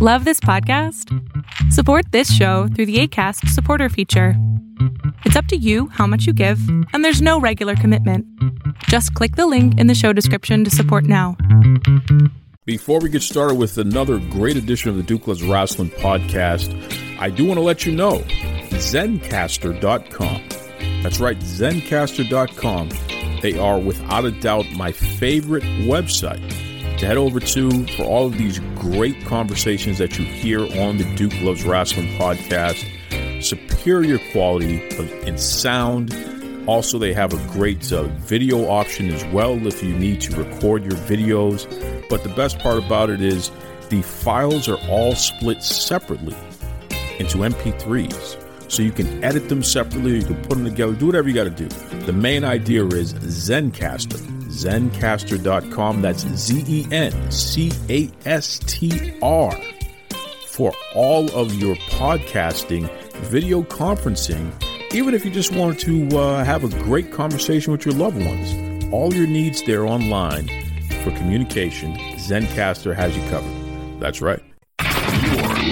Love this podcast? Support this show through the ACAST supporter feature. It's up to you how much you give, and there's no regular commitment. Just click the link in the show description to support now. Before we get started with another great edition of the Duke Loves Wrestling podcast, I do want to let you know Zencastr.com. That's right, Zencastr.com. They are without a doubt my favorite website to head over to for all of these great conversations that you hear on the Duke Loves Wrestling podcast. Superior quality in sound. Also, they have a great uh, video option as well if you need to record your videos. But the best part about it is the files are all split separately into MP3s. So you can edit them separately, you can put them together, do whatever you got to do. The main idea is Zencastr zencastr.com. That's Z E N C A S T R for all of your podcasting, video conferencing, even if you just want to uh, have a great conversation with your loved ones. All your needs there online for communication, Zencastr has you covered. That's right.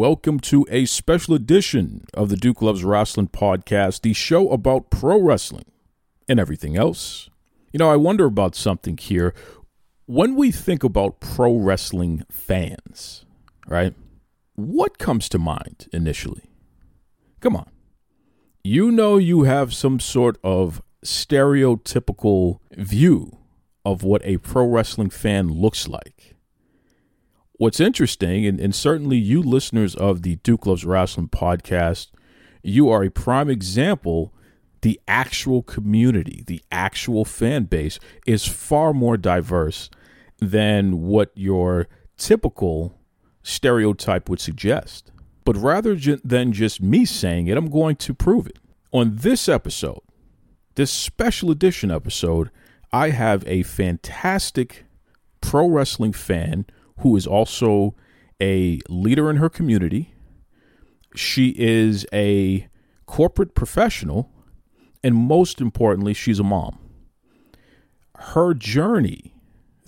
Welcome to a special edition of the Duke Loves Wrestling podcast, the show about pro wrestling and everything else. You know, I wonder about something here. When we think about pro wrestling fans, right, what comes to mind initially? Come on. You know, you have some sort of stereotypical view of what a pro wrestling fan looks like what's interesting, and, and certainly you listeners of the Duke Loves Wrestling podcast, you are a prime example. The actual community, the actual fan base is far more diverse than what your typical stereotype would suggest. But rather than just me saying it, I'm going to prove it. On this episode, this special edition episode, I have a fantastic pro wrestling fan who is also a leader in her community. She is a corporate professional, and most importantly, she's a mom. Her journey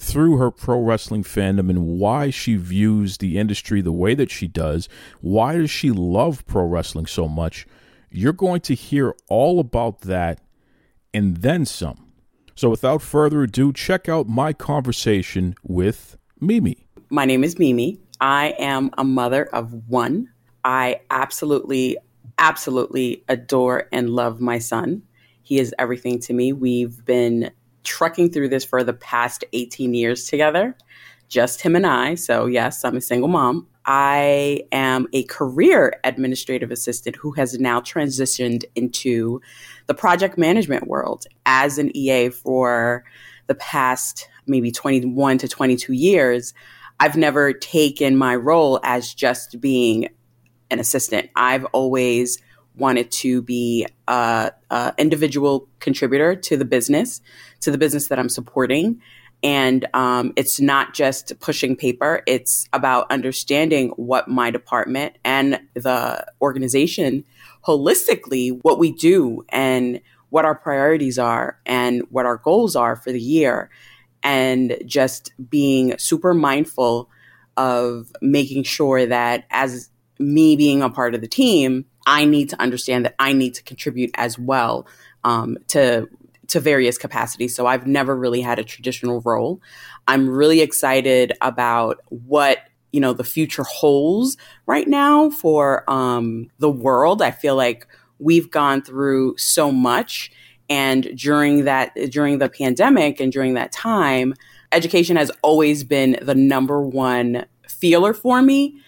through her pro wrestling fandom and why she views the industry the way that she does, why does she love pro wrestling so much? You're going to hear all about that and then some. So, without further ado, check out my conversation with Mimi. My name is Mimi. I am a mother of one. I absolutely, absolutely adore and love my son. He is everything to me. We've been trucking through this for the past 18 years together, just him and I. So, yes, I'm a single mom. I am a career administrative assistant who has now transitioned into the project management world as an EA for the past maybe 21 to 22 years. I've never taken my role as just being an assistant. I've always wanted to be a, a, individual contributor to the business, to the business that I'm supporting. And um, it's not just pushing paper, it's about understanding what my department and the organization holistically, what we do and what our priorities are and what our goals are for the year and just being super mindful of making sure that as me being a part of the team, I need to understand that I need to contribute as well um, to to various capacities. So I've never really had a traditional role. I'm really excited about what you know the future holds right now for um, the world. I feel like we've gone through so much and during that, during the pandemic and during that time, education has always been the number one feeler for me.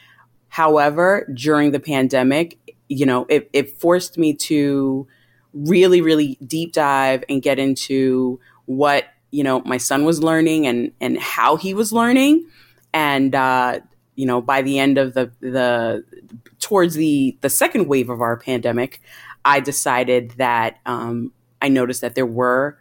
However, during the pandemic, you know, it, it forced me to really, really deep dive and get into what, you know, my son was learning and, and how he was learning. And, uh, you know, by the end of the, the, towards the, the second wave of our pandemic, I decided that um, I noticed that there were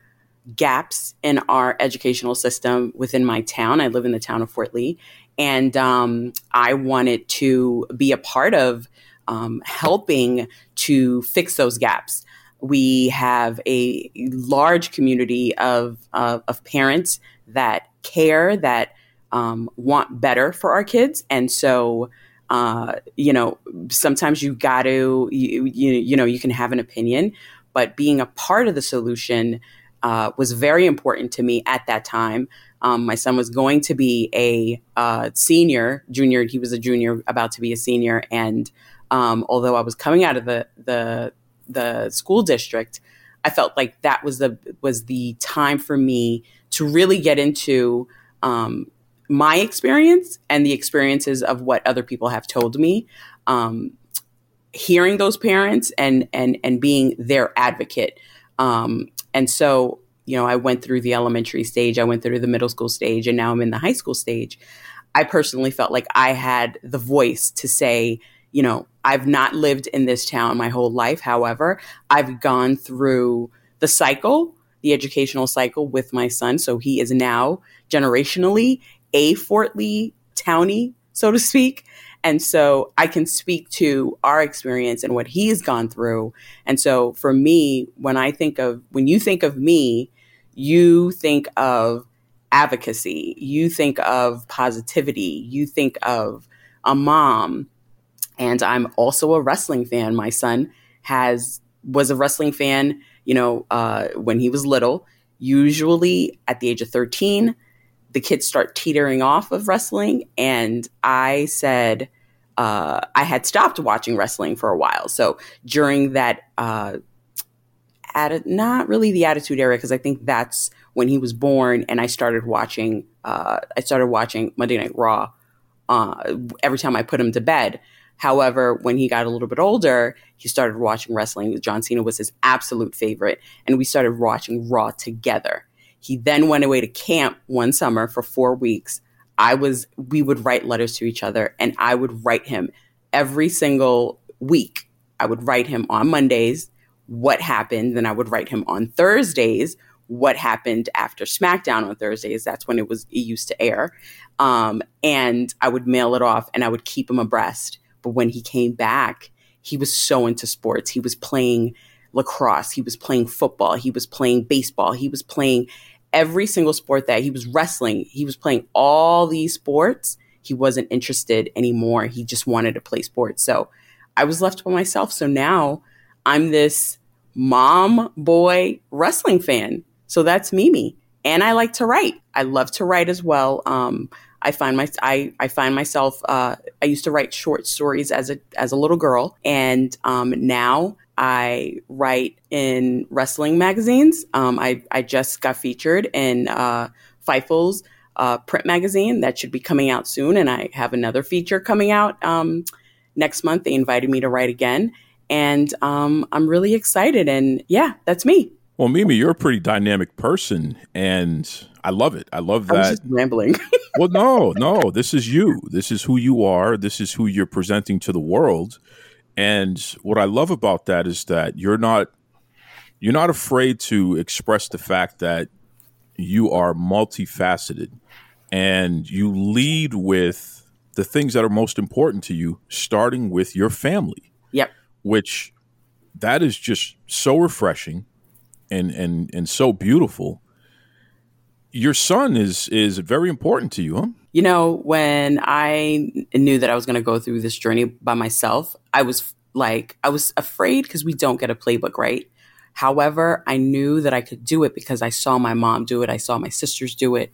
gaps in our educational system within my town. I live in the town of Fort Lee, and um, I wanted to be a part of um, helping to fix those gaps. We have a large community of, of, of parents that care, that um, want better for our kids. And so, uh, you know, sometimes you got to, you, you, you know, you can have an opinion, but being a part of the solution uh, was very important to me at that time. Um, my son was going to be a uh, senior, junior. He was a junior, about to be a senior, and um, although I was coming out of the the the school district, I felt like that was the was the time for me to really get into um, my experience and the experiences of what other people have told me. Um, hearing those parents and and and being their advocate. Um, and so, you know, I went through the elementary stage, I went through the middle school stage, and now I'm in the high school stage. I personally felt like I had the voice to say, you know, I've not lived in this town my whole life. However, I've gone through the cycle, the educational cycle with my son. So he is now generationally a Fort Lee townie, so to speak. And so I can speak to our experience and what he's gone through. And so for me, when I think of, when you think of me, you think of advocacy, you think of positivity, you think of a mom. And I'm also a wrestling fan. My son has, was a wrestling fan, you know, uh, when he was little. Usually at the age of 13, the kids start teetering off of wrestling. And I said, uh, I had stopped watching wrestling for a while. So during that, uh, atti- not really the Attitude Era, because I think that's when he was born, and I started watching. Uh, I started watching Monday Night Raw uh, every time I put him to bed. However, when he got a little bit older, he started watching wrestling. John Cena was his absolute favorite, and we started watching Raw together. He then went away to camp one summer for four weeks. I was, we would write letters to each other and I would write him every single week. I would write him on Mondays what happened. Then I would write him on Thursdays what happened after SmackDown on Thursdays. That's when it was, it used to air. Um, and I would mail it off and I would keep him abreast. But when he came back, he was so into sports. He was playing lacrosse. He was playing football. He was playing baseball. He was playing every single sport that he was wrestling. He was playing all these sports. He wasn't interested anymore. He just wanted to play sports. So I was left by myself. So now I'm this mom boy wrestling fan. So that's Mimi. And I like to write. I love to write as well. Um, I find my I, I find myself uh, I used to write short stories as a as a little girl, and um, now I write in wrestling magazines. Um, I, I just got featured in uh, Fightful's uh, print magazine that should be coming out soon. And I have another feature coming out um, next month. They invited me to write again. And um, I'm really excited. And yeah, that's me. Well, Mimi, you're a pretty dynamic person, and I love it. I love that. I was just rambling. well, no, no, this is you. This is who you are. This is who you're presenting to the world. And what I love about that is that you're not you're not afraid to express the fact that you are multifaceted and you lead with the things that are most important to you, starting with your family. Yep. Which that is just so refreshing and and and so beautiful. Your son is is very important to you, huh? You know, when I knew that I was going to go through this journey by myself, I was like, I was afraid because we don't get a playbook, right? However, I knew that I could do it because I saw my mom do it. I saw my sisters do it,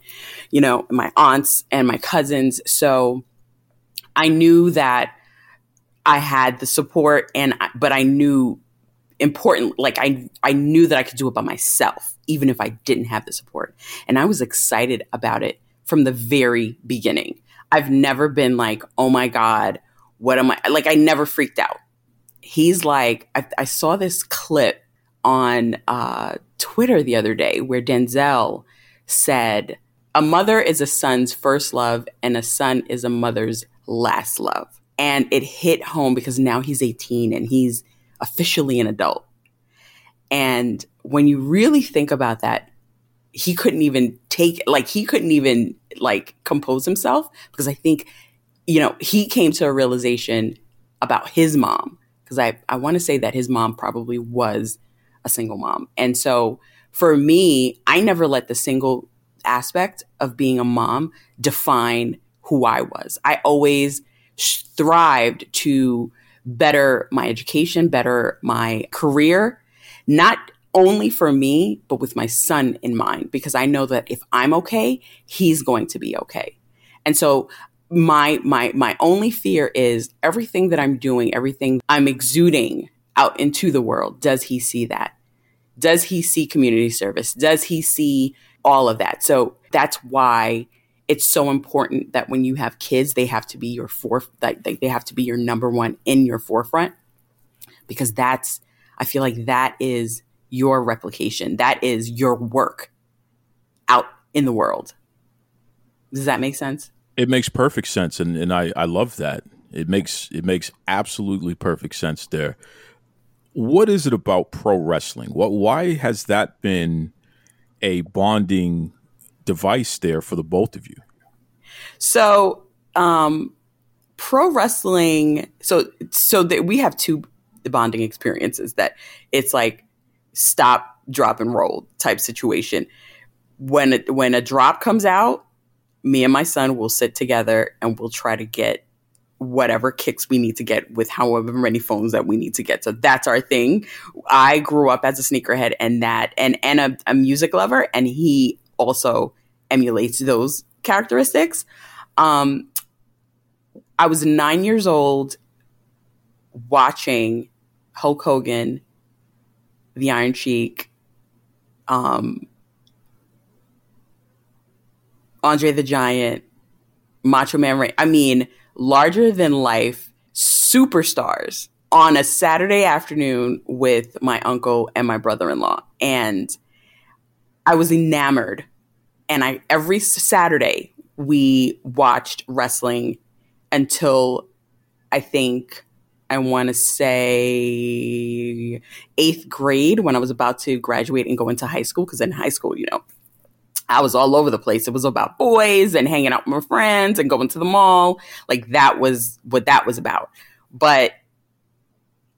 you know, my aunts and my cousins. So I knew that I had the support and, but I knew important, like I, I knew that I could do it by myself, even if I didn't have the support. And I was excited about it from the very beginning. I've never been like, oh my God, what am I? Like, I never freaked out. He's like, I, I saw this clip on uh, Twitter the other day where Denzel said, a mother is a son's first love and a son is a mother's last love. And it hit home because now he's 18 and he's officially an adult. And when you really think about that, he couldn't even take like he couldn't even like compose himself because I think you know he came to a realization about his mom because I I want to say that his mom probably was a single mom. And so for me, I never let the single aspect of being a mom define who I was. I always thrived to better my education, better my career, not only for me, but with my son in mind, because I know that if I'm okay, he's going to be okay. And so my my my only fear is everything that I'm doing, everything I'm exuding out into the world, does he see that? Does he see community service? Does he see all of that? So that's why it's so important that when you have kids, they have to be your fourth, like they have to be your number one in your forefront because that's, I feel like that is your replication. That is your work out in the world. Does that make sense? It makes perfect sense. And, and I, I love that. It makes, it makes absolutely perfect sense there what is it about pro wrestling? What why has that been a bonding device there for the both of you? So, um, pro wrestling. So, so that we have two bonding experiences. That it's like stop, drop, and roll type situation. When it, when a drop comes out, me and my son will sit together and we'll try to get whatever kicks we need to get with however many phones that we need to get. So that's our thing. I grew up as a sneakerhead and that and and a, a music lover, and he also emulates those characteristics. Um, I was nine years old watching Hulk Hogan, the Iron Sheik, um, Andre the Giant, Macho Man Ray. I mean, larger than life superstars on a Saturday afternoon with my uncle and my brother-in-law and I was enamored and I every Saturday we watched wrestling until I think I want to say eighth grade when I was about to graduate and go into high school. Because in high school, you know, I was all over the place. It was about boys and hanging out with my friends and going to the mall. Like that was what that was about. But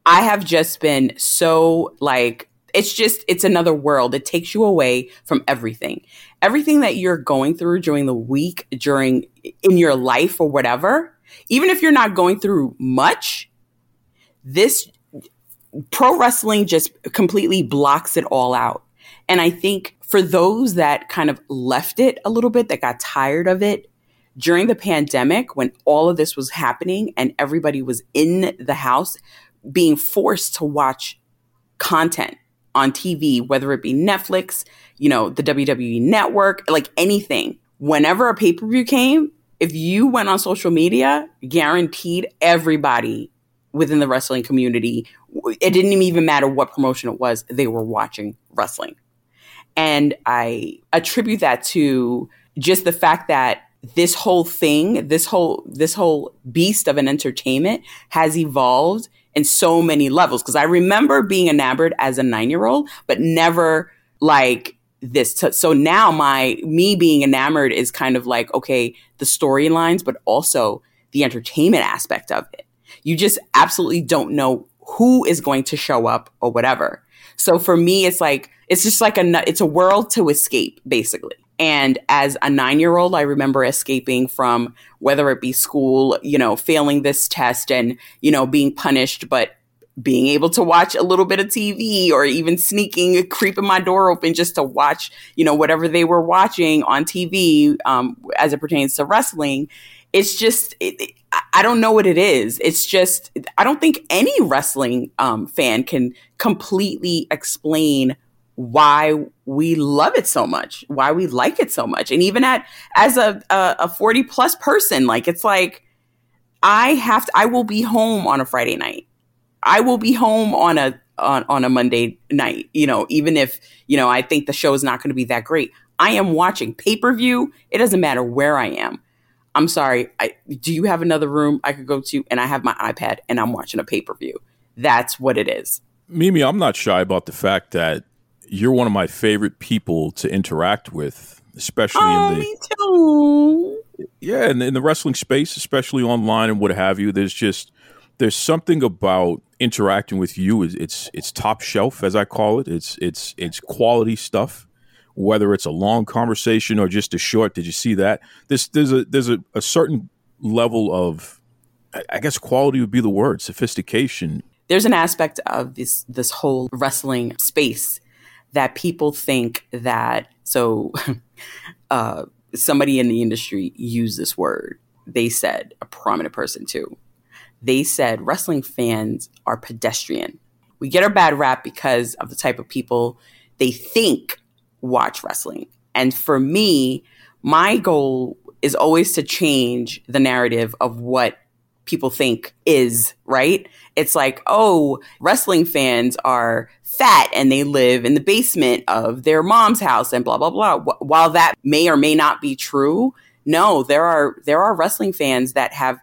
I have just been so like, it's just, it's another world. It takes you away from everything. Everything that you're going through during the week, during in your life or whatever, even if you're not going through much, this pro wrestling just completely blocks it all out. And I think for those that kind of left it a little bit, that got tired of it during the pandemic when all of this was happening and everybody was in the house being forced to watch content on TV, whether it be Netflix, you know, the WWE network, like anything. Whenever a pay per view came, if you went on social media, guaranteed everybody within the wrestling community, it didn't even matter what promotion it was, they were watching wrestling. And I attribute that to just the fact that this whole thing, this whole, this whole beast of an entertainment has evolved in so many levels. Cause I remember being enamored as a nine year old, but never like this. T- so now my, me being enamored is kind of like, okay, the storylines, but also the entertainment aspect of it. You just absolutely don't know who is going to show up or whatever. So for me, it's like, it's just like a, it's a world to escape basically. And as a nine year old, I remember escaping from whether it be school, you know, failing this test and, you know, being punished, but being able to watch a little bit of TV or even sneaking, creeping my door open just to watch, you know, whatever they were watching on TV um, as it pertains to wrestling. It's just, it, I don't know what it is. It's just I don't think any wrestling um, fan can completely explain why we love it so much, why we like it so much, and even at as a a, a forty plus person, like it's like I have to. I will be home on a Friday night. I will be home on a on, on a Monday night. You know, even if you know I think the show is not going to be that great. I am watching pay per view. It doesn't matter where I am. I'm sorry. I, do you have another room I could go to? And I have my iPad and I'm watching a pay per view. that's what it is. Mimi, I'm not shy about the fact that you're one of my favorite people to interact with, especially oh, in the me too. yeah, in, in the wrestling space, especially online and what have you. There's just there's something about interacting with you. It's it's, it's top shelf, as I call it. It's it's it's quality stuff. Whether it's a long conversation or just a short, did you see that? There's there's a there's a, a certain level of I- I guess quality would be the word, sophistication. there's an aspect of this this whole wrestling space that people think that so uh, somebody in the industry used this word they said a prominent person too they said wrestling fans are pedestrian we get a bad rap because of the type of people they think watch wrestling and for me my goal is always to change the narrative of what people think is, right? It's like, oh, wrestling fans are fat and they live in the basement of their mom's house and blah blah blah. Wh- While that may or may not be true, no, there are there are wrestling fans that have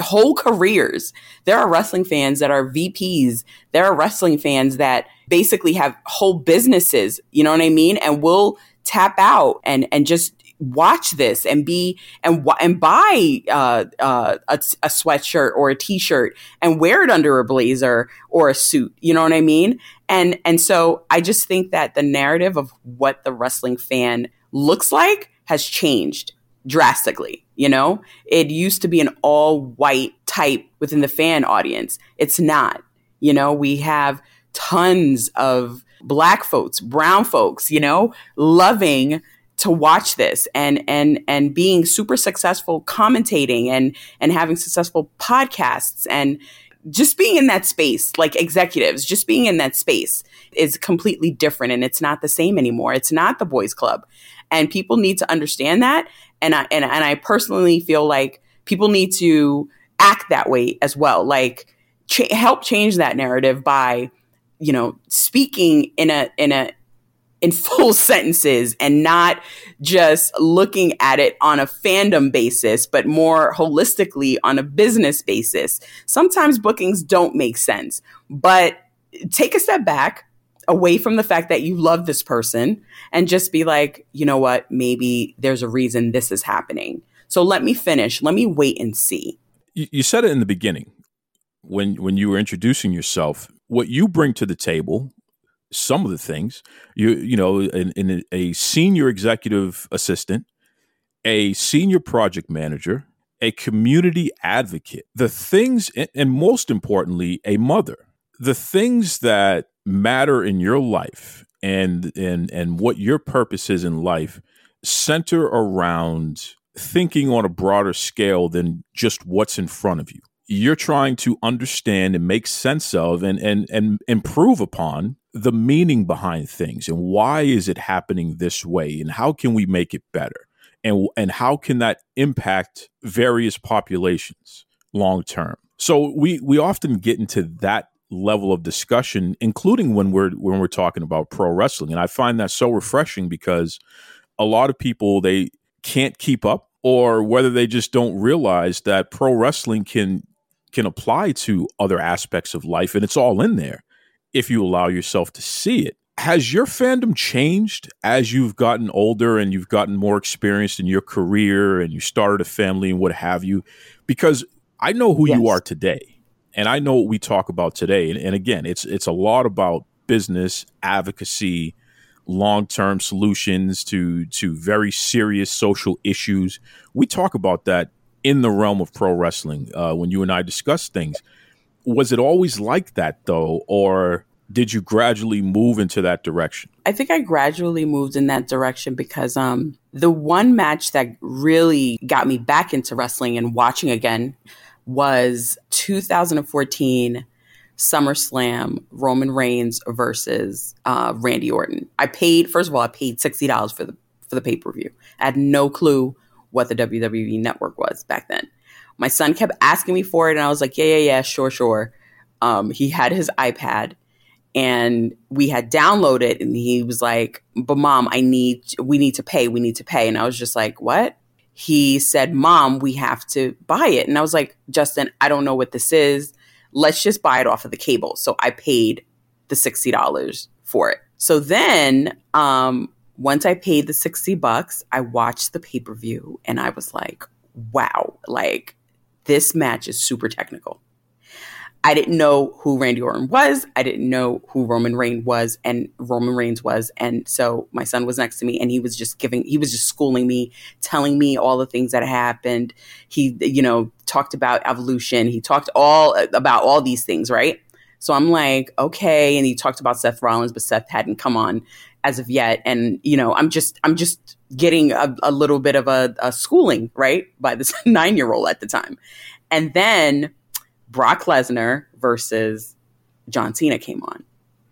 whole careers. There are wrestling fans that are VPs. There are wrestling fans that basically have whole businesses, you know what I mean? And we'll tap out and and just watch this and be and and buy uh, uh, a, a sweatshirt or a t-shirt and wear it under a blazer or a suit. You know what I mean? And and so I just think that the narrative of what the wrestling fan looks like has changed drastically. You know, it used to be an all white type within the fan audience. It's not. You know, we have tons of black folks, brown folks, you know, loving to watch this and and and being super successful commentating and and having successful podcasts and just being in that space like executives just being in that space is completely different and it's not the same anymore. It's not the boys club. And people need to understand that. And I and, and I personally feel like people need to act that way as well. Like ch- help change that narrative by you know speaking in a in a in full sentences and not just looking at it on a fandom basis, but more holistically on a business basis. Sometimes bookings don't make sense, but take a step back away from the fact that you love this person and just be like, you know what, maybe there's a reason this is happening. So let me finish. Let me wait and see. You, you said it in the beginning when when you were introducing yourself. What you bring to the table some of the things you you know in, in a senior executive assistant a senior project manager a community advocate the things and most importantly a mother. The things that matter in your life and and and what your purpose is in life center around thinking on a broader scale than just what's in front of you you're trying to understand and make sense of and and and improve upon the meaning behind things and why is it happening this way and how can we make it better? And and how can that impact various populations long term? So we we often get into that level of discussion including when we're when we're talking about pro wrestling. And I find that so refreshing because a lot of people they can't keep up or whether they just don't realize that pro wrestling can can apply to other aspects of life and it's all in there if you allow yourself to see it. Has your fandom changed as you've gotten older and you've gotten more experienced in your career and you started a family and what have you? Because I know who Yes. you are today and I know what we talk about today. And, and again, it's it's a lot about business, advocacy, long-term solutions to to very serious social issues. We talk about that in the realm of pro wrestling uh, when you and I discuss things was it always like that though or did you gradually move into that direction I think I gradually moved in that direction because um, the one match that really got me back into wrestling and watching again was 2014 SummerSlam Roman Reigns versus uh, Randy Orton. I paid first of all, I paid sixty dollars for the for the pay per view. I had no clue what the WWE network was back then. My son kept asking me for it, and I was like, "Yeah, yeah, yeah, sure, sure." Um, he had his iPad, and we had downloaded and he was like but mom i need we need to pay we need to pay and i was just like what he said mom we have to buy it and i was like justin i don't know what this is let's just buy it off of the cable. So I paid the $60 for it. So then, um, once I paid the 60 bucks, I watched the pay per view and I was like, wow, like this match is super technical. I didn't know who Randy Orton was. I didn't know who Roman Reigns was and Roman Reigns was. And so my son was next to me and he was just giving, he was just schooling me, telling me all the things that happened. He, you know, talked about evolution. He talked all about all these things, right? So I'm like, okay. And he talked about Seth Rollins, but Seth hadn't come on as of yet. And, you know, I'm just, I'm just getting a, a little bit of a, a schooling, right? By this nine year old at the time. And then Brock Lesnar versus John Cena came on.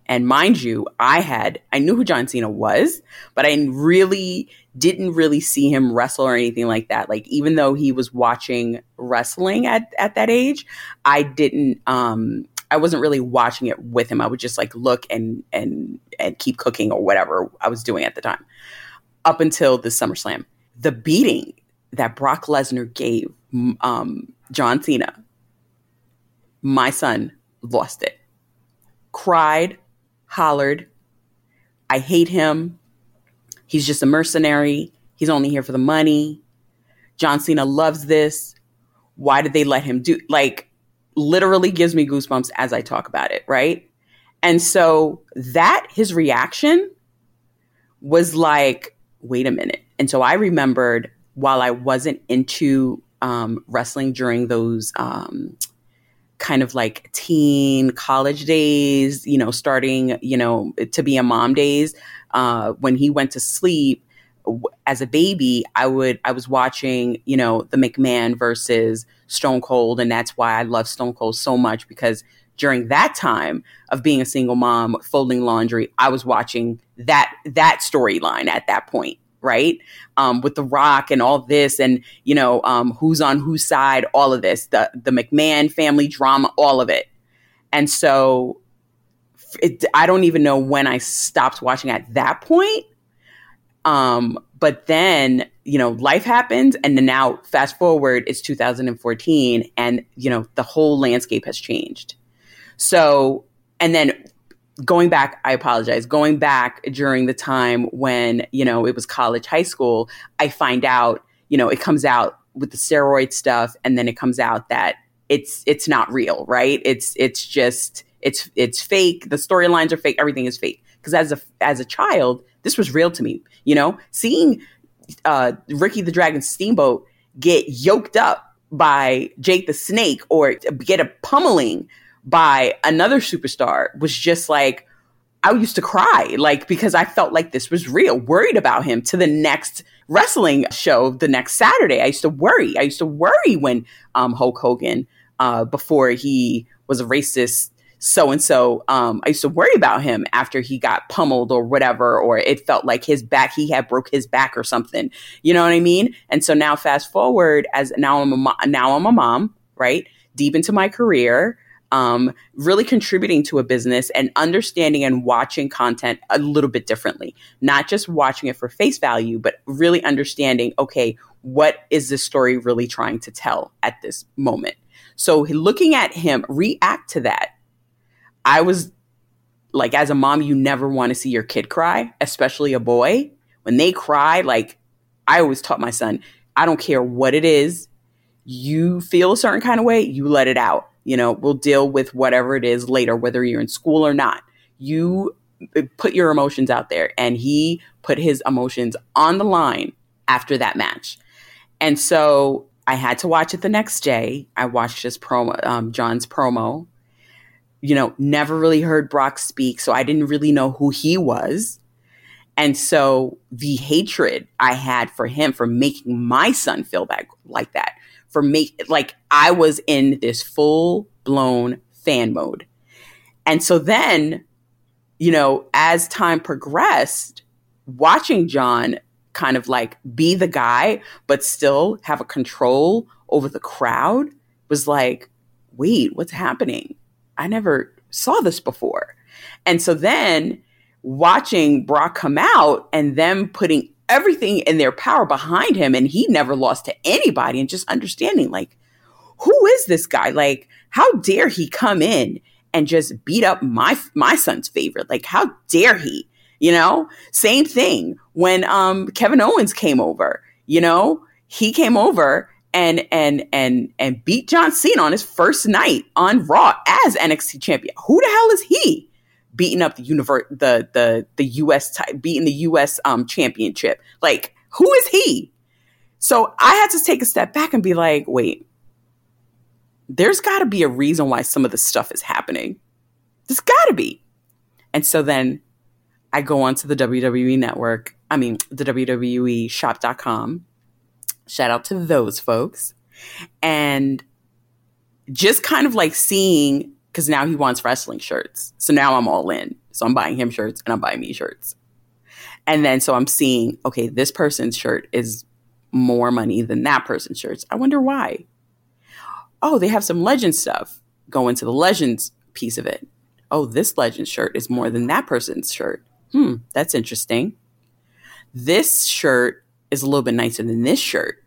And mind you, I had, I knew who John Cena was, but I really didn't really see him wrestle or anything like that. Like, even though he was watching wrestling at, at that age, I didn't, um, I wasn't really watching it with him. I would just like look and, and, and keep cooking or whatever I was doing at the time up until the SummerSlam. The beating that Brock Lesnar gave um, John Cena my son lost it. Cried, hollered. I hate him. He's just a mercenary. He's only here for the money. John Cena loves this. Why did they let him do like literally gives me goosebumps as I talk about it, right? And so that his reaction was like, wait a minute. And so I remembered while I wasn't into um, wrestling during those um, kind of like teen college days, you know, starting, you know, to be a mom days, uh, when he went to sleep as a baby, I would, I was watching, you know, the McMahon versus Stone Cold. And that's why I love Stone Cold so much because during that time of being a single mom, folding laundry, I was watching that, that storyline at that point right? Um, with The Rock and all this, and you know, um, who's on whose side, all of this, the the McMahon family drama, all of it. And so, it, I don't even know when I stopped watching at that point. Um, but then, you know, life happens, and then now fast forward, it's 2014, and you know, the whole landscape has changed. So, and then going back, I apologize, going back during the time when, you know, it was college, high school, I find out, you know, it comes out with the steroid stuff and then it comes out that it's it's not real, right? It's it's just it's it's fake. The storylines are fake. Everything is fake. Because as a as a child, this was real to me. You know, seeing uh, Ricky the Dragon Steamboat get yoked up by Jake the Snake or get a pummeling by another superstar was just like, I used to cry, like, because I felt like this was real, worried about him to the next wrestling show the next Saturday. I used to worry. I used to worry when um, Hulk Hogan, uh, before he was a racist so and so, I used to worry about him after he got pummeled or whatever, or it felt like his back, he had broke his back or something. You know what I mean? And so now, fast forward, as now I'm a mo- now I'm a mom, right? Deep into my career um, really contributing to a business and understanding and watching content a little bit differently. Not just watching it for face value, but really understanding, okay, what is this story really trying to tell at this moment? So looking at him react to that, I was like, as a mom, you never want to see your kid cry, especially a boy. When they cry, like I always taught my son, I don't care what it is. You feel a certain kind of way, you let it out you know, we'll deal with whatever it is later, whether you're in school or not. You uh, put your emotions out there. And he put his emotions on the line after that match. And so I had to watch it the next day. I watched his promo, um, John's promo. You know, never really heard Brock speak, so I didn't really know who he was. And so the hatred I had for him for making my son feel back like that, for me, like I was in this full blown fan mode. And so then, you know, as time progressed, watching John kind of like be the guy, but still have a control over the crowd was like, wait, what's happening? I never saw this before. And so then watching Brock come out and them putting everything in their power behind him and he never lost to anybody and just understanding like who is this guy? Like, how dare he come in and just beat up my my son's favorite? Like, how dare he? You know, same thing when um Kevin Owens came over. You know, he came over and and and and beat John Cena on his first night on Raw as NXT champion. Who the hell is he? Beating up the universe, the the the U.S. T- beating the U.S. um championship. Like, who is he? So I had to take a step back and be like, wait, there's got to be a reason why some of this stuff is happening. There's got to be. And so then I go onto the WWE network, I mean, the WWE shop.com. Shout out to those folks. And just kind of like seeing, because now he wants wrestling shirts. So now I'm all in. So I'm buying him shirts and I'm buying me shirts. And then so I'm seeing, okay, this person's shirt is more money than that person's shirts. I wonder why oh, they have some legend stuff. Go into the legends piece of it. Oh, this legend shirt is more than that person's shirt. Hmm, that's interesting. This shirt is a little bit nicer than this shirt.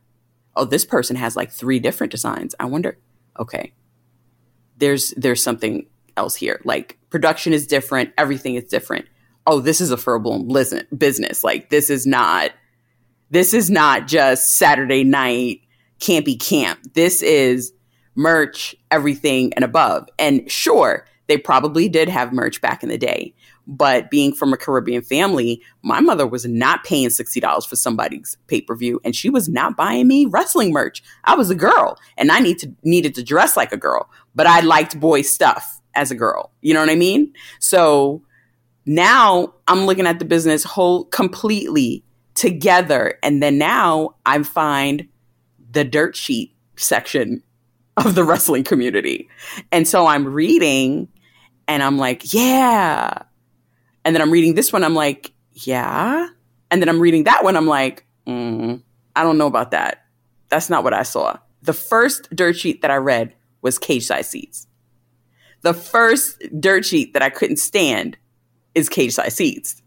Oh, this person has like three different designs. I wonder. Okay, there's there's something else here. Like production is different. Everything is different. Oh, this is a full-blown business. Like this is not. This is not just Saturday night campy camp. This is merch, everything and above. And sure, they probably did have merch back in the day. But being from a Caribbean family, my mother was not paying $60 for somebody's pay per view, and she was not buying me wrestling merch. I was a girl, and I need to, needed to dress like a girl, but I liked boy stuff as a girl. You know what I mean? So now I'm looking at the business whole completely together. And then now I find the dirt sheet section of the wrestling community. And so I'm reading and I'm like, yeah. And then I'm reading this one, I'm like, yeah. And then I'm reading that one, I'm like, mm, I don't know about that. That's not what I saw. The first dirt sheet that I read was Cageside Seats. The first dirt sheet that I couldn't stand is Cageside Seats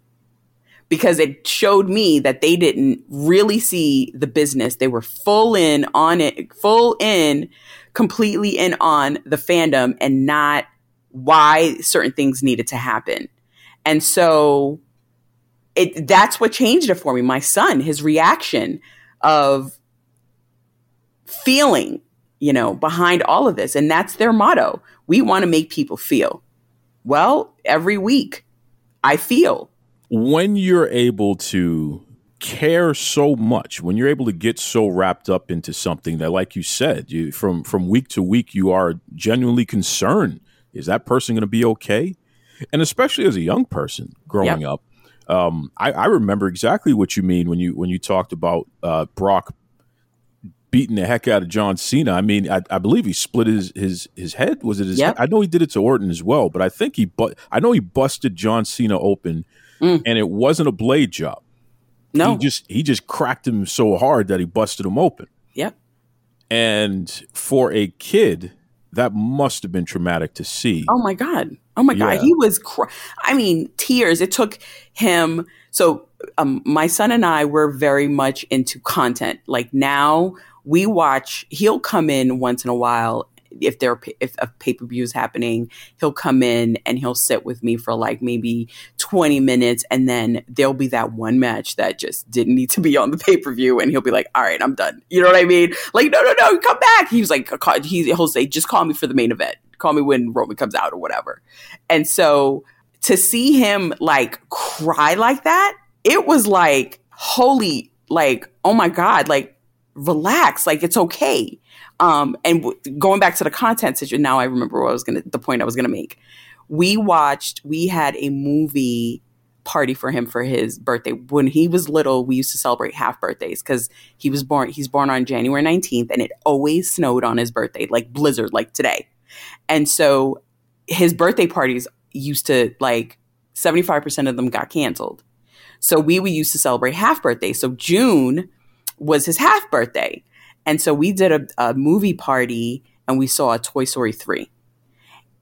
because it showed me that they didn't really see the business. They were full in on it, full in completely in on the fandom and not why certain things needed to happen. And so it that's what changed it for me. My son, his reaction of feeling, you know, behind all of this. And that's their motto. We want to make people feel. Well, every week I feel. When you're able to care so much when you're able to get so wrapped up into something that like you said you from from week to week you are genuinely concerned is that person going to be okay and especially as a young person growing yep. up um, I, I, remember exactly what you mean when you when you talked about uh, Brock beating the heck out of John Cena. I mean, I, I believe he split his his his head. Was it his? Yep. Head? I know he did it to Orton as well, but I think he but I know he busted John Cena open, mm. and it wasn't a blade job. No, he just he just cracked him so hard that he busted him open. Yep. And for a kid, that must have been traumatic to see. Oh my god! Oh my god! He was, cr- I mean, tears. It took him. So um, my son and I were very much into content. Like now, we watch. He'll come in once in a while if there if a pay per view is happening, he'll come in and he'll sit with me for like maybe twenty minutes, and then there'll be that one match that just didn't need to be on the pay per view, and he'll be like, "All right, I'm done." You know what I mean? Like, no, no, no, come back. He was like, he, he'll say, "Just call me for the main event. Call me when Roman comes out or whatever." And so to see him like cry like that, it was like holy, like oh my god, like relax, like it's okay um, and w- going back to the content situation, now I remember what I was gonna, the point I was gonna make. We watched, we had a movie party for him for his birthday. When he was little, we used to celebrate half birthdays because he was born, he's born on January 19th and it always snowed on his birthday, like blizzard, like today. And so his birthday parties used to like 75% of them got canceled. So we, we used to celebrate half birthday. So June was his half birthday. And so we did a, a movie party and we saw a Toy Story 3.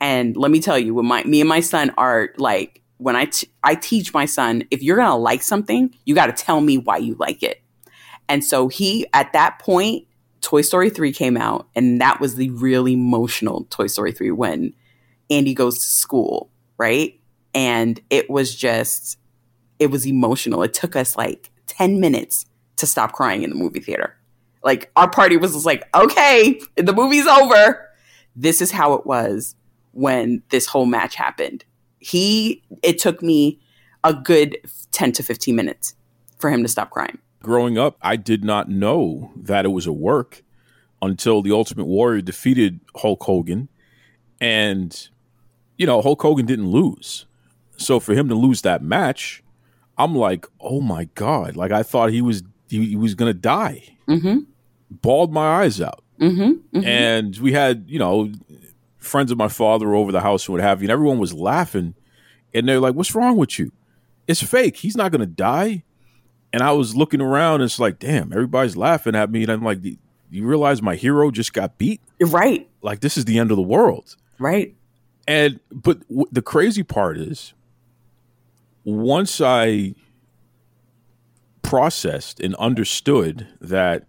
And let me tell you, when my me and my son are like, when I, t- I teach my son, if you're gonna like something, you got to tell me why you like it. And so he, at that point, Toy Story 3 came out, and that was the really emotional Toy Story 3 when Andy goes to school, right? And it was just, it was emotional. It took us like 10 minutes to stop crying in the movie theater. Like our party was just like, okay, the movie's over. This is how it was when this whole match happened. He, it took me a good 10 to 15 minutes for him to stop crying. Growing up, I did not know that it was a work until the Ultimate Warrior defeated Hulk Hogan. And, you know, Hulk Hogan didn't lose. So for him to lose that match, I'm like, oh my God. Like I thought he was he, he was gonna die. Mm-hmm. Bawled my eyes out. Mm-hmm. And we had, you know, friends of my father over the house and what have you, and everyone was laughing. And they're like, What's wrong with you? It's fake. He's not gonna die. And I was looking around, and it's like, damn, everybody's laughing at me. And I'm like, you realize my hero just got beat? Right. Like, this is the end of the world. Right. And, but w- the crazy part is, once I processed and understood that,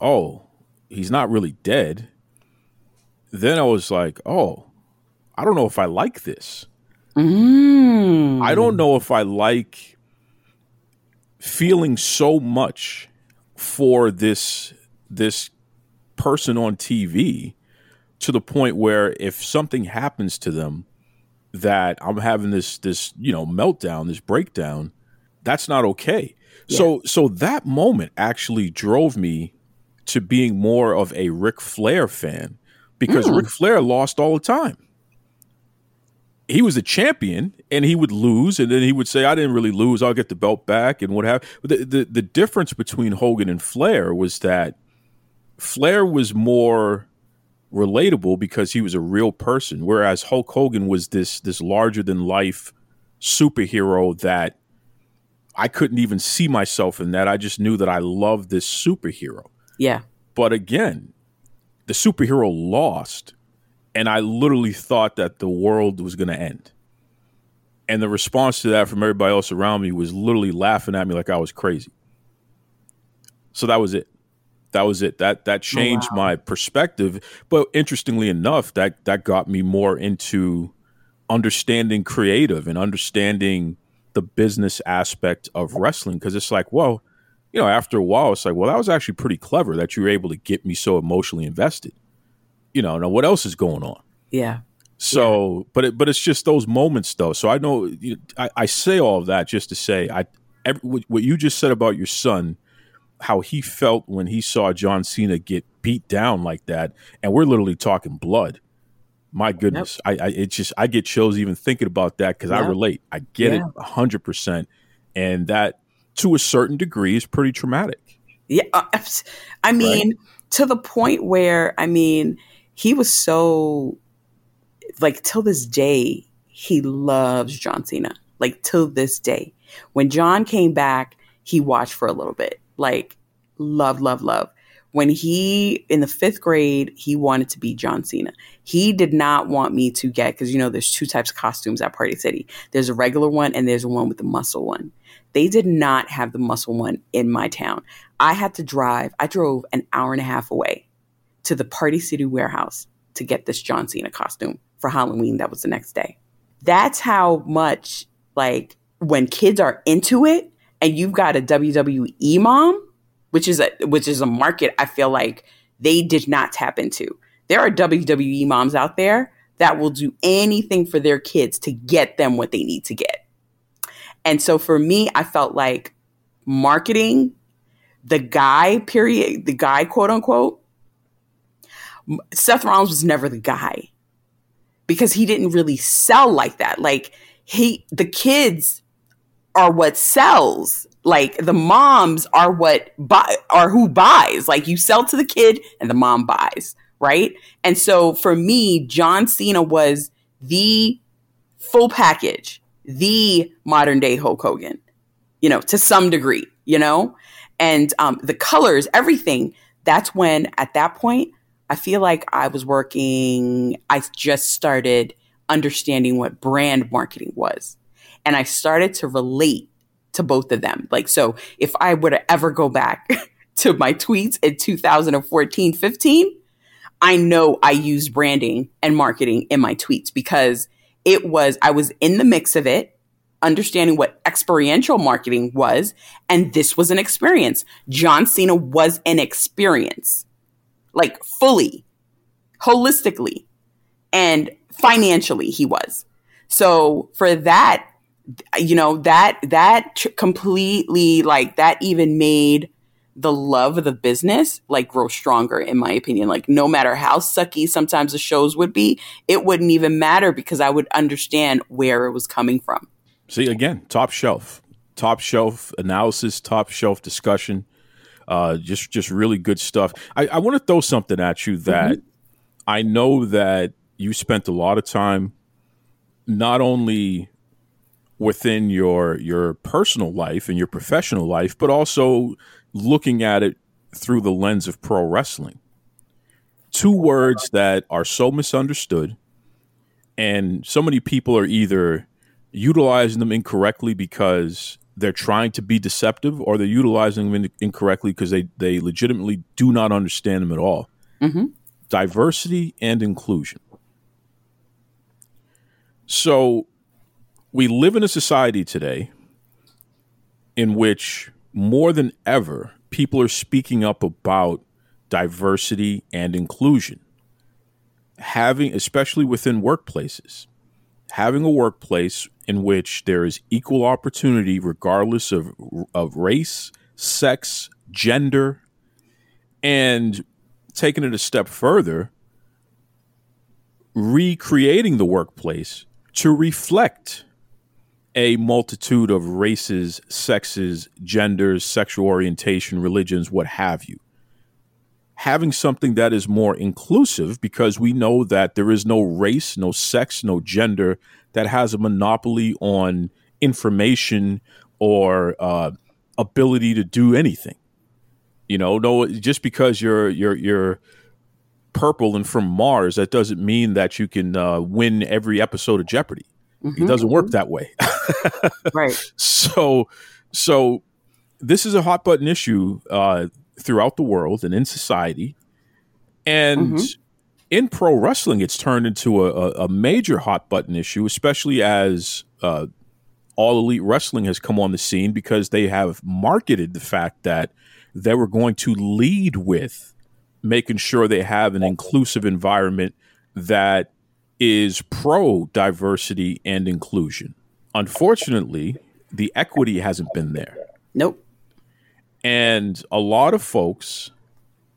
oh, he's not really dead, then I was like, oh, I don't know if I like this. Mm. I don't know if I like feeling so much for this this person on TV to the point where if something happens to them that I'm having this this you know meltdown, this breakdown, that's not okay. So so that moment actually drove me to being more of a Ric Flair fan because hmm. Ric Flair lost all the time. He was a champion and he would lose and then he would say, I didn't really lose, I'll get the belt back and what have the, the the difference between Hogan and Flair was that Flair was more relatable because he was a real person, whereas Hulk Hogan was this this larger than life superhero that I couldn't even see myself in that. I just knew that I loved this superhero. Yeah. But again, the superhero lost, and I literally thought that the world was going to end. And the response to that from everybody else around me was literally laughing at me like I was crazy. So that was it. That was it. That that oh, changed wow. my perspective. But interestingly enough, that that got me more into understanding creative and understanding the business aspect of wrestling because it's like, well, you know, after a while, it's like, well, that was actually pretty clever that you were able to get me so emotionally invested. You know, now what else is going on? Yeah. So, but it, but it's just those moments though. So I know you I, I say all of that just to say I every, what you just said about your son, how he felt when he saw John Cena get beat down like that, and we're literally talking blood. My goodness, I, I it just I get chills even thinking about that because I relate. I get it Yeah. a hundred percent, and that to a certain degree is pretty traumatic. Yeah, uh, I mean, to the point where I mean, he was so like till this day he loves John Cena. Like till this day, when John came back, he watched for a little bit. Like love, love, love. When he in the fifth grade, he wanted to be John Cena. He did not want me to get because you know there's two types of costumes at Party City. There's a regular one and there's one with the muscle one. They did not have the muscle one in my town. I had to drive. I drove an hour and a half away to the Party City warehouse to get this John Cena costume for Halloween. That was the next day. That's how much like when kids are into it and you've got a WWE mom, which is a which is a market I feel like they did not tap into. There are WWE moms out there that will do anything for their kids to get them what they need to get. And so for me, I felt like marketing, the guy, period, the guy, quote unquote, Seth Rollins was never the guy because he didn't really sell like that. Like he, the kids are what sells. Like the moms are what buy, are who buys. Like you sell to the kid and the mom buys, right? And so for me, John Cena was the full package, the modern day Hulk Hogan, you know, to some degree, you know, and um, the colors, everything. That's when, at that point, I feel like I was working. I just started understanding what brand marketing was, and I started to relate to both of them. Like, so if I were to ever go back to my tweets in 2014 15, I know I used branding and marketing in my tweets because it was, I was in the mix of it, understanding what experiential marketing was. And this was an experience. John Cena was an experience, like fully, holistically, and financially, he was. So for that, you know, that, that tr- completely, like, that even made the love of the business like grow stronger in my opinion like no matter how sucky sometimes the shows would be it wouldn't even matter because i would understand where it was coming from See again, top shelf, top shelf analysis, top shelf discussion. Uh, just just really good stuff. I, I want to throw something at you that mm-hmm. I know that you spent a lot of time, not only within your your personal life and your professional life, but also looking at it through the lens of pro wrestling. Two words that are so misunderstood, and so many people are either utilizing them incorrectly because they're trying to be deceptive or they're utilizing them in- incorrectly because they, they legitimately do not understand them at all. Mm-hmm. Diversity and inclusion. So we live in a society today in which more than ever people are speaking up about diversity and inclusion having especially within workplaces having a workplace in which there is equal opportunity regardless of of race, sex, gender, and taking it a step further, recreating the workplace to reflect a multitude of races, sexes, genders, sexual orientation, religions, what have you. Having something that is more inclusive because we know that there is no race, no sex, no gender that has a monopoly on information or uh, ability to do anything. You know, no, just because you're you're you're purple and from Mars, that doesn't mean that you can uh, win every episode of Jeopardy. Mm-hmm. It doesn't work that way. right. So, so this is a hot button issue uh, throughout the world and in society, and mm-hmm in pro wrestling, it's turned into a, a, major hot button issue, especially as uh, All Elite Wrestling has come on the scene because they have marketed the fact that they were going to lead with making sure they have an inclusive environment that is pro diversity and inclusion. Unfortunately, the equity hasn't been there. Nope. And a lot of folks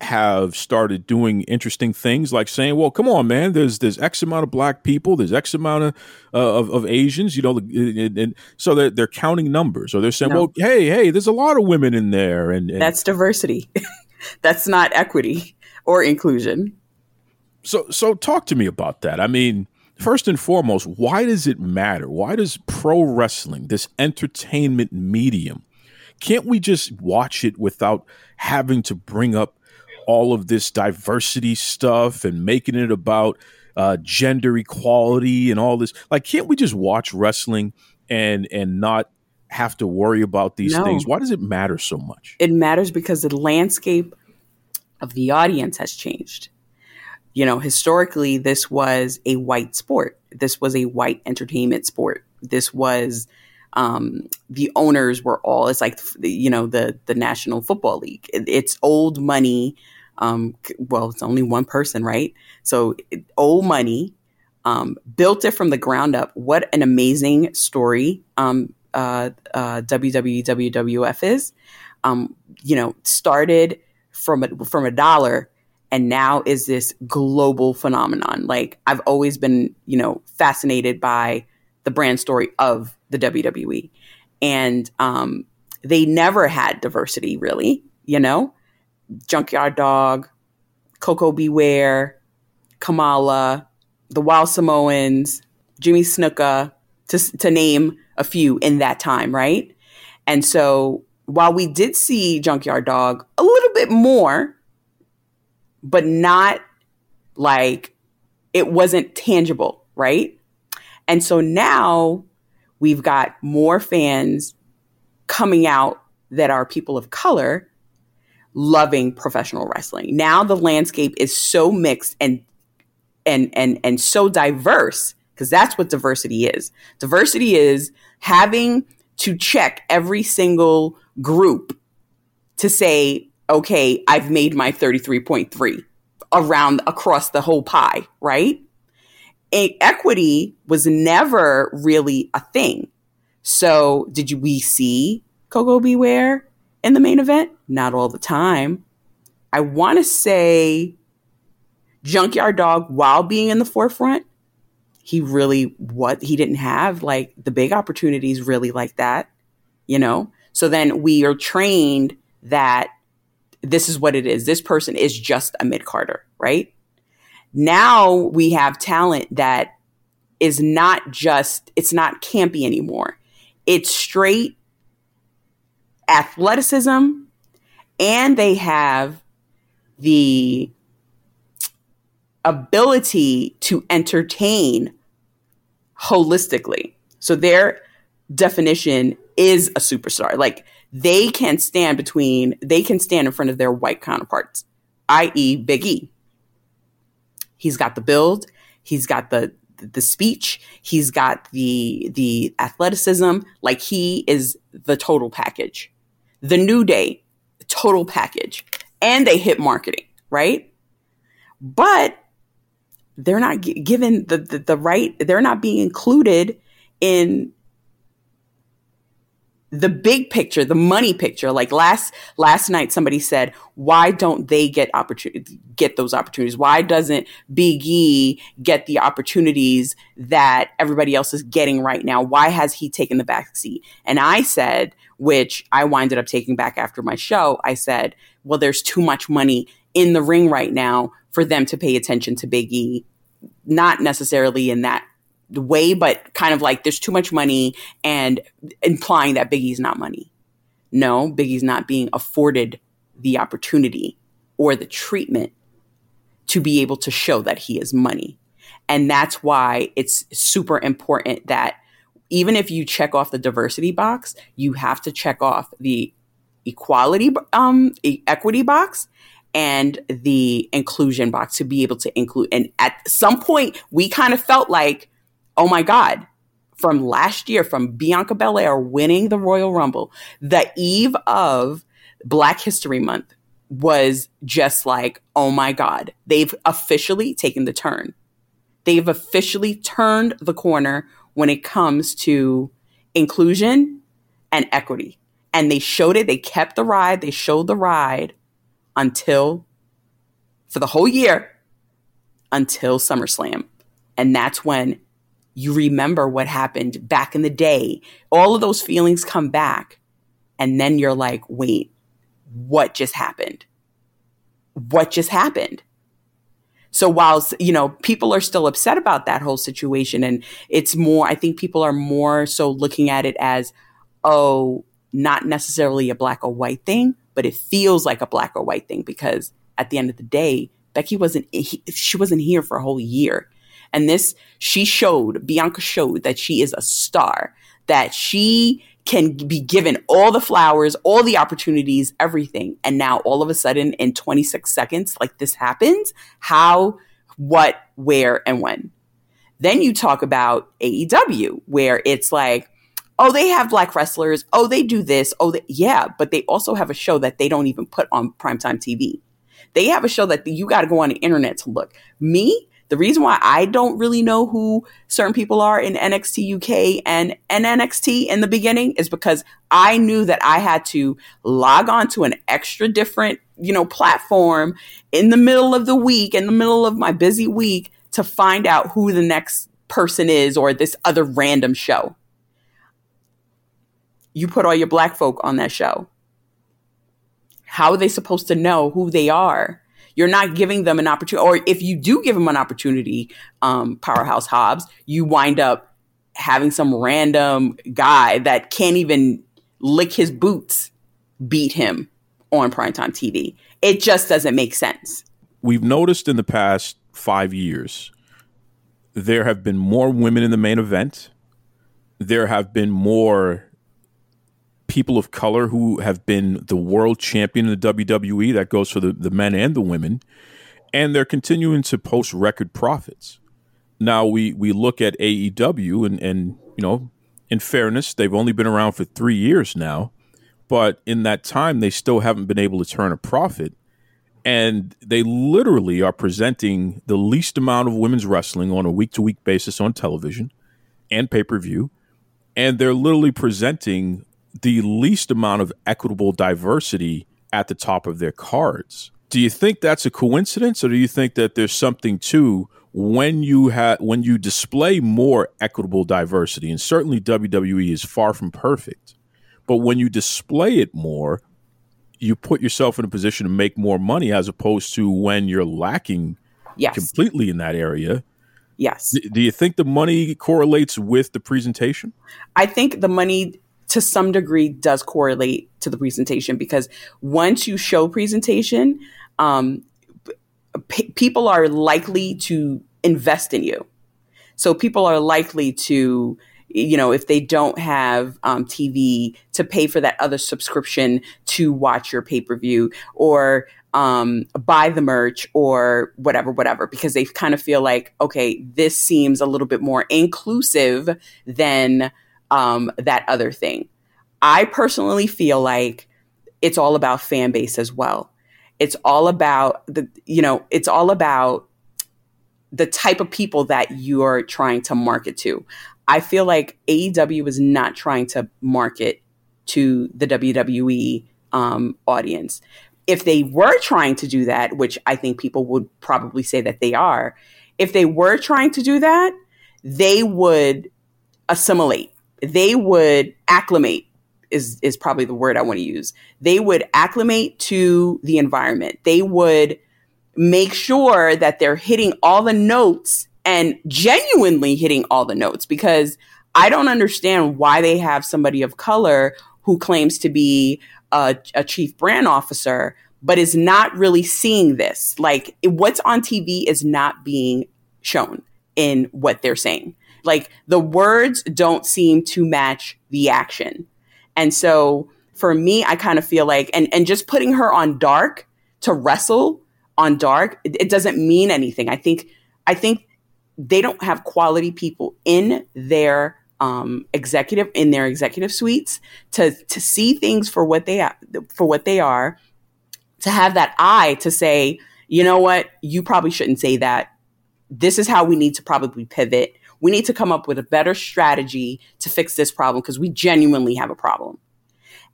have started doing interesting things like saying, "Well, come on, man. There's there's X amount of black people. There's X amount of uh, of, of, Asians. You know, and, and, so they're they're counting numbers, or they're saying, no. "Well, hey, hey, there's a lot of women in there." And, and that's diversity. that's not equity or inclusion. So so talk to me about that. I mean. First and foremost, why does it matter? Why does pro wrestling, this entertainment medium, can't we just watch it without having to bring up all of this diversity stuff and making it about uh, gender equality and all this. Like, can't we just watch wrestling and and not have to worry about these no. things? Why does it matter so much? It matters because the landscape of the audience has changed. You know, historically, this was a white sport. This was a white entertainment sport. This was um, the owners were all. It's like you know the the National Football League. It, it's old money um, well, it's only one person, right? So old money, um, built it from the ground up. What an amazing story um, uh, uh, WWF is. Um, you know, started from a, from a dollar and now is this global phenomenon. Like I've always been, you know, fascinated by the brand story of the WWE, and um, they never had diversity, really. You know, Junkyard Dog, Koko B. Ware, Kamala, the Wild Samoans, Jimmy Snuka, to, to name a few in that time, right? And so while we did see Junkyard Dog a little bit more, but not like it wasn't tangible, right? And so now we've got more fans coming out that are people of color loving professional wrestling. Now the landscape is so mixed and and and and so diverse because that's what diversity is. Diversity is having to check every single group to say, okay, I've made my 33.3 around across the whole pie, right? A- equity was never really a thing. So, did you, we see Koko B. In the main event? Not all the time. I want to say Junkyard Dog, while being in the forefront, he really what he didn't have like the big opportunities really like that, you know. So then we are trained that this is what it is. This person is just a mid carder, right? Now we have talent that is not just, it's not campy anymore. It's straight athleticism and they have the ability to entertain holistically. So their definition is a superstar. Like they can stand between, they can stand in front of their white counterparts, i.e., Big E. He's got the build, he's got the the speech, he's got the the athleticism, like he is the total package. The New Day, total package. And they hit marketing, right? But they're not given the, the the right, they're not being included in the big picture, the money picture. Like last last night, somebody said, "Why don't they get opportunity get those opportunities? Why doesn't Big E get the opportunities that everybody else is getting right now? Why has he taken the back seat?" And I said, which I winded up taking back after my show. I said, "Well, there's too much money in the ring right now for them to pay attention to Big E." Not necessarily in that way, but kind of like there's too much money and implying that Big E's not money. No, Big E's not being afforded the opportunity or the treatment to be able to show that he is money. And that's why it's super important that even if you check off the diversity box, you have to check off the equality, um, equity box and the inclusion box to be able to include. And at some point, we kind of felt like oh my God, from last year, from Bianca Belair winning the Royal Rumble, the eve of Black History Month was just like, oh my God, they've officially taken the turn. They've officially turned the corner when it comes to inclusion and equity. And they showed it, they kept the ride, they showed the ride until, for the whole year, until SummerSlam. And that's when you remember what happened back in the day. All of those feelings come back. And then you're like, wait, what just happened? What just happened? So while, you know, people are still upset about that whole situation and it's more, I think people are more so looking at it as, oh, not necessarily a black or white thing, but it feels like a black or white thing because at the end of the day, Becky wasn't, eh, she wasn't here for a whole year. And this, she showed, Bianca showed that she is a star, that she can be given all the flowers, all the opportunities, everything. And now all of a sudden in 26 seconds, like this happens. How, what, where, and when. Then you talk about AEW, where it's like, oh, they have black wrestlers. Oh, they do this. Oh, they, yeah, but they also have a show that they don't even put on primetime TV. They have a show that you got to go on the internet to look. Me, the reason why I don't really know who certain people are in NXT UK and, NXT in the beginning is because I knew that I had to log on to an extra different, you know, platform in the middle of the week, in the middle of my busy week to find out who the next person is or this other random show. You put all your black folk on that show. How are they supposed to know who they are? You're not giving them an opportunity. Or if you do give them an opportunity, um, Powerhouse Hobbs, you wind up having some random guy that can't even lick his boots beat him on primetime TV. It just doesn't make sense. We've noticed in the past five years, there have been more women in the main event. There have been more people of color who have been the world champion in the WWE. That goes for the, the men and the women. And they're continuing to post record profits. Now we, we look at AEW and, and, you know, in fairness, they've only been around for three years now, but in that time, they still haven't been able to turn a profit. And they literally are presenting the least amount of women's wrestling on a week to week basis on television and pay per view. And they're literally presenting the least amount of equitable diversity at the top of their cards. Do you think that's a coincidence, or do you think that there's something to when you have when you display more equitable diversity? And certainly WWE is far from perfect, but when you display it more, you put yourself in a position to make more money as opposed to when you're lacking yes. completely in that area. Yes. Do you think the money correlates with the presentation? I think the money to some degree does correlate to the presentation because once you show presentation, um, p- people are likely to invest in you. So people are likely to, you know, if they don't have um, TV, to pay for that other subscription to watch your pay per view or um, buy the merch or whatever, whatever, because they kind of feel like, okay, this seems a little bit more inclusive than um, that other thing. I personally feel like it's all about fan base as well. It's all about the, you know, it's all about the type of people that you're trying to market to. I feel like AEW is not trying to market to the WWE um, audience. If they were trying to do that, which I think people would probably say that they are, if they were trying to do that, they would assimilate, they would acclimate is is probably the word I want to use. They would acclimate to the environment. They would make sure that they're hitting all the notes and genuinely hitting all the notes because I don't understand why they have somebody of color who claims to be a, a chief brand officer but is not really seeing this. Like what's on TV is not being shown in what they're saying. Like the words don't seem to match the action. And so for me, I kind of feel like, and, and just putting her on dark to wrestle on dark, it, it doesn't mean anything. I think, I think they don't have quality people in their um, executive in their executive suites to to see things for what they for what they are, to have that eye to say, you know what, you probably shouldn't say that. This is how we need to probably pivot we need to come up with a better strategy to fix this problem because we genuinely have a problem.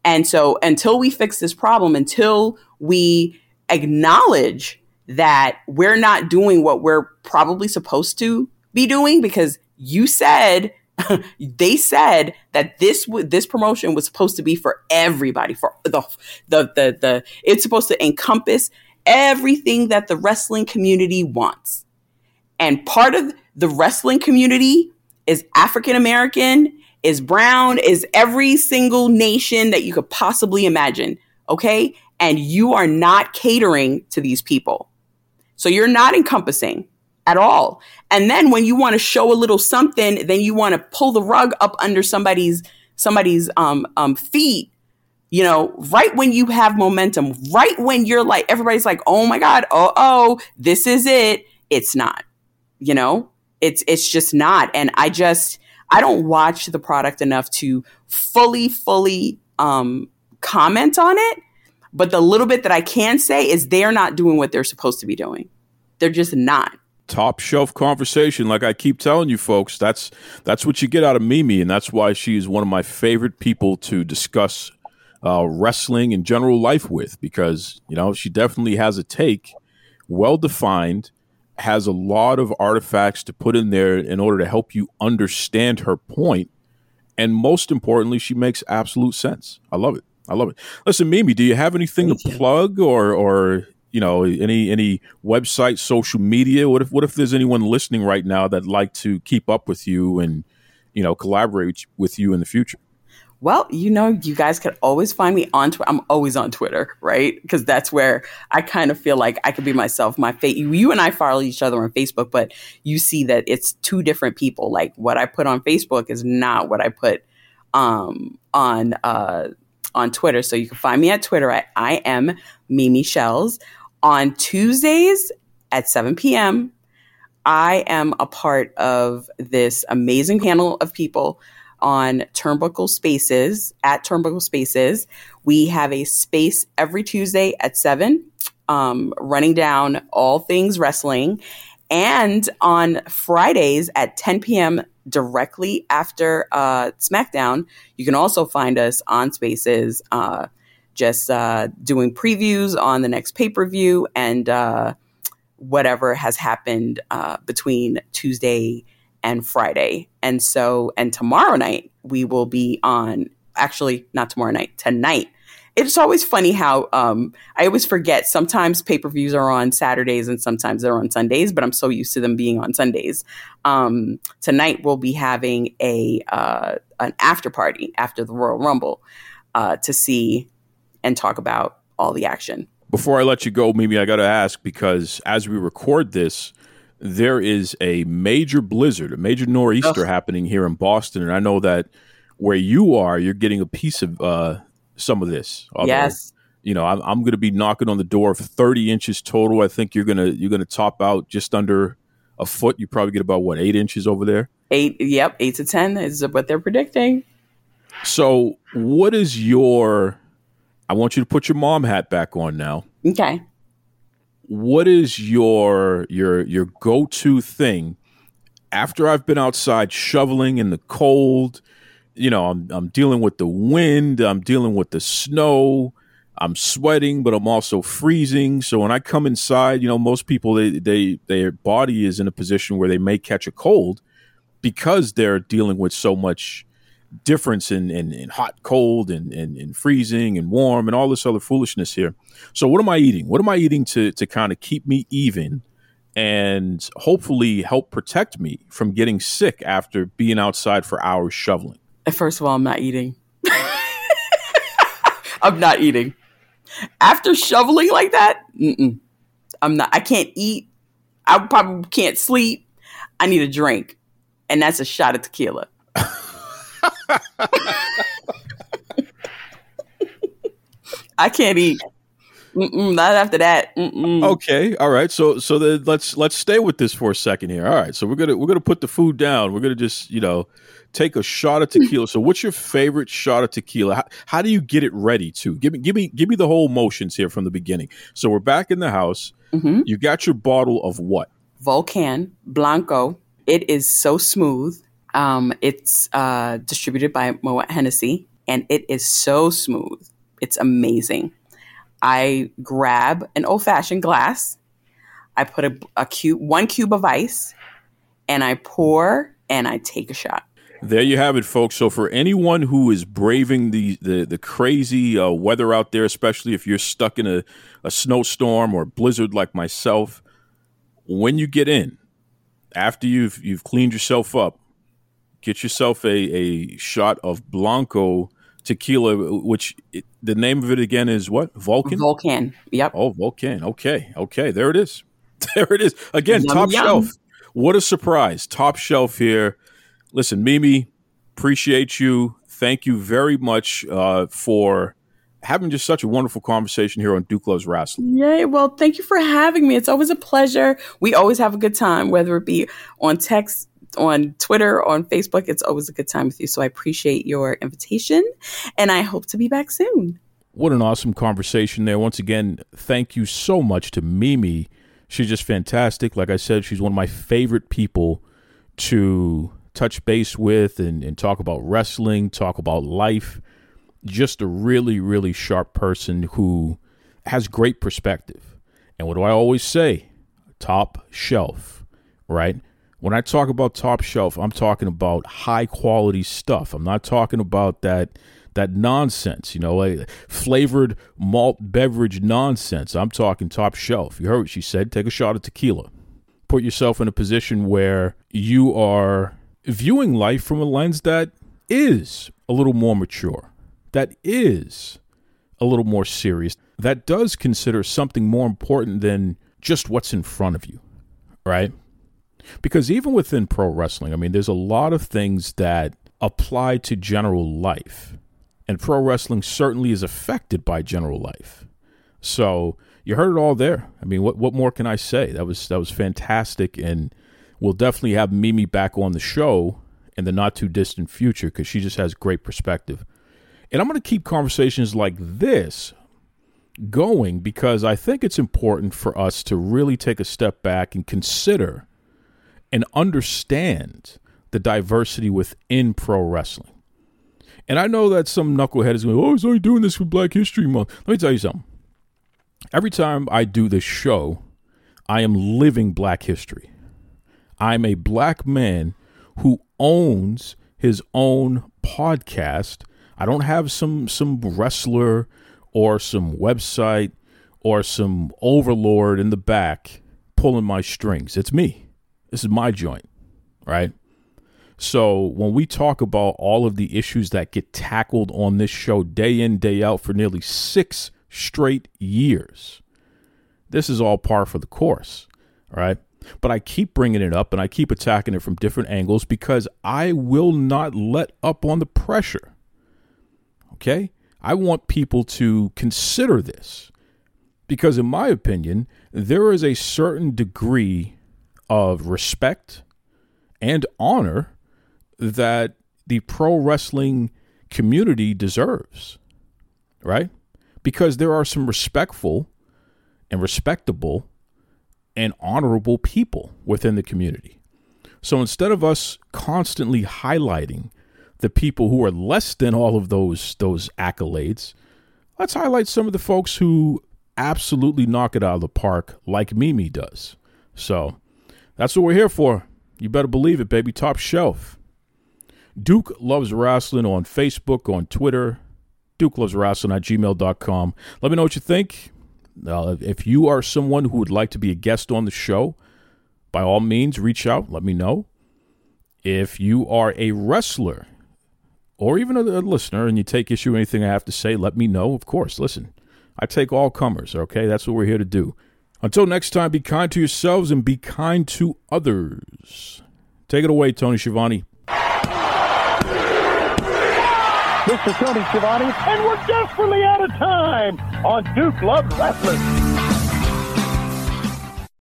And so until we fix this problem, until we acknowledge that we're not doing what we're probably supposed to be doing because you said they said that this w- this promotion was supposed to be for everybody for the, the the the it's supposed to encompass everything that the wrestling community wants and part of the wrestling community is African American, is brown, is every single nation that you could possibly imagine. Okay. And you are not catering to these people. So you're not encompassing at all. And then when you want to show a little something, then you want to pull the rug up under somebody's somebody's um, um, feet. You know, right when you have momentum, right when you're like everybody's like, "Oh my god, oh oh, this is it." It's not. You know, it's it's just not. And I just I don't watch the product enough to fully fully um, comment on it. But the little bit that I can say is they're not doing what they're supposed to be doing. They're just not top shelf conversation like i keep telling you folks that's that's what you get out of mimi and that's why she's one of my favorite people to discuss uh, wrestling and general life with because you know she definitely has a take well defined has a lot of artifacts to put in there in order to help you understand her point. And most importantly, she makes absolute sense. I love it. I love it. Listen, Mimi, do you have anything Thank to you. plug or or you know any any website, social media? What if what if there's anyone listening right now that'd like to keep up with you and you know collaborate with you in the future? Well, you know, you guys can always find me on Twitter. I'm always on Twitter, right? Because that's where I kind of feel like I could be myself. My face, you and I follow each other on Facebook, but you see that it's two different people. Like what I put on Facebook is not what I put um, on uh, on Twitter. So you can find me at Twitter at I am Mimi Shells. On Tuesdays at 7 p.m., I am a part of this amazing panel of people on Turnbuckle Spaces at Turnbuckle Spaces. We have a space every Tuesday at 7, um, running down all things wrestling. And on Fridays at 10 p.m., directly after uh, SmackDown, you can also find us on Spaces, uh, just uh, doing previews on the next pay per view and uh, whatever has happened uh, between Tuesday and Friday. And so, and tomorrow night, we will be on, actually, not tomorrow night, tonight. It's always funny how um, I always forget. Sometimes pay per views are on Saturdays and sometimes they're on Sundays, but I'm so used to them being on Sundays. Um, tonight we'll be having a uh, an after party after the Royal Rumble uh, to see and talk about all the action. Before I let you go, Mimi, I got to ask because as we record this, there is a major blizzard, a major nor'easter Ugh. happening here in Boston, and I know that where you are, you're getting a piece of uh, some of this. Although, yes. You know, I'm, I'm going to be knocking on the door of 30 inches total. I think you're gonna you're gonna top out just under a foot. You probably get about what eight inches over there. Eight. Yep, eight to ten is what they're predicting. So, what is your? I want you to put your mom hat back on now. Okay. What is your your your go to thing after I've been outside shoveling in the cold? you know, I'm I'm dealing with the wind, I'm dealing with the snow, I'm sweating, but I'm also freezing. So when I come inside, you know, most people they they their body is in a position where they may catch a cold because they're dealing with so much difference in, in, in hot, cold, and, and, and, freezing and warm and all this other foolishness here. So what am I eating? What am I eating to to kind of keep me even and hopefully help protect me from getting sick after being outside for hours shoveling? First of all, I'm not eating. I'm not eating. After shoveling like that, I'm not. I can't eat. I probably can't sleep. I need a drink, and that's a shot of tequila. I can't eat. Mm-mm, not after that. Mm-mm. Okay, all right. So so then let's let's stay with this for a second here. All right. So we're gonna we're gonna put the food down. We're gonna just you know take a shot of tequila. so, what's your favorite shot of tequila? How, how, do you get it ready? To give me, give me, give me the whole motions here from the beginning. So, we're back in the house. Mm-hmm. You got your bottle of what? Volcan Blanco. It is so smooth. Um, it's uh, distributed by Moet Hennessy, and it is so smooth. It's amazing. I grab an old fashioned glass. I put a, a cube, one cube of ice, and I pour and I take a shot. There you have it, folks. So for anyone who is braving the the, the crazy uh, weather out there, especially if you're stuck in a, a snowstorm or blizzard like myself, when you get in, after you've you've cleaned yourself up, get yourself a, a shot of Blanco tequila, which it, the name of it again is what? Vulcan. Vulcan. Yep. Oh, Vulcan. Okay. Okay. There it is. There it is. Again, yum, top yum. shelf. What a surprise. Top shelf here listen, Mimi, appreciate you. Thank you very much uh, for having just such a wonderful conversation here on Duke Loves Wrestling. Yay. Well, thank you for having me. It's always a pleasure. We always have a good time, whether it be on text, on Twitter, on Facebook. It's always a good time with you. So I appreciate your invitation and I hope to be back soon. What an awesome conversation there. Once again, thank you so much to Mimi. She's just fantastic. Like I said, she's one of my favorite people to touch base with and, and talk about wrestling, talk about life. Just a really, really sharp person who has great perspective. And what do I always say? Top shelf, right? When I talk about top shelf, I'm talking about high quality stuff. I'm not talking about that that nonsense, you know, like flavored malt beverage nonsense. I'm talking top shelf. You heard what she said. Take a shot of tequila. Put yourself in a position where you are viewing life from a lens that is a little more mature, that is a little more serious, that does consider something more important than just what's in front of you, right? Because even within pro wrestling, I mean, there's a lot of things that apply to general life. And pro wrestling certainly is affected by general life. So you heard it all there. I mean, what what more can I say? That was that was fantastic, and we'll definitely have Mimi back on the show in the not too distant future because she just has great perspective. And I'm going to keep conversations like this going because I think it's important for us to really take a step back and consider and understand the diversity within pro wrestling. And I know that some knucklehead is going, oh, he's only doing this for Black History Month. Let me tell you something. Every time I do this show, I am living black history. I'm a black man who owns his own podcast. I don't have some some wrestler or some website or some overlord in the back pulling my strings. It's me. This is my joint, right? So when we talk about all of the issues that get tackled on this show day in, day out for nearly six straight years, this is all par for the course, right? But I keep bringing it up and I keep attacking it from different angles because I will not let up on the pressure. Okay? I want people to consider this because, in my opinion, there is a certain degree of respect and honor that the pro wrestling community deserves, right? Because there are some respectful and respectable and honorable people within the community. So instead of us constantly highlighting the people who are less than all of those those accolades, let's highlight some of the folks who absolutely knock it out of the park like Mimi does. So that's what we're here for. You better believe it, baby. Top shelf. Duke Loves Wrestling on Facebook, on Twitter. Duke Loves Wrestling at gmail.com. Let me know what you think. Uh, if you are someone who would like to be a guest on the show, by all means, reach out. Let me know. If you are a wrestler or even a, a listener and you take issue with anything I have to say, let me know. Of course, listen, I take all comers, okay? That's what we're here to do. Until next time, be kind to yourselves and be kind to others. Take it away, Tony Schiavone. This is Tony Schiavone, and we're desperately out of time on Duke Love Wrestling.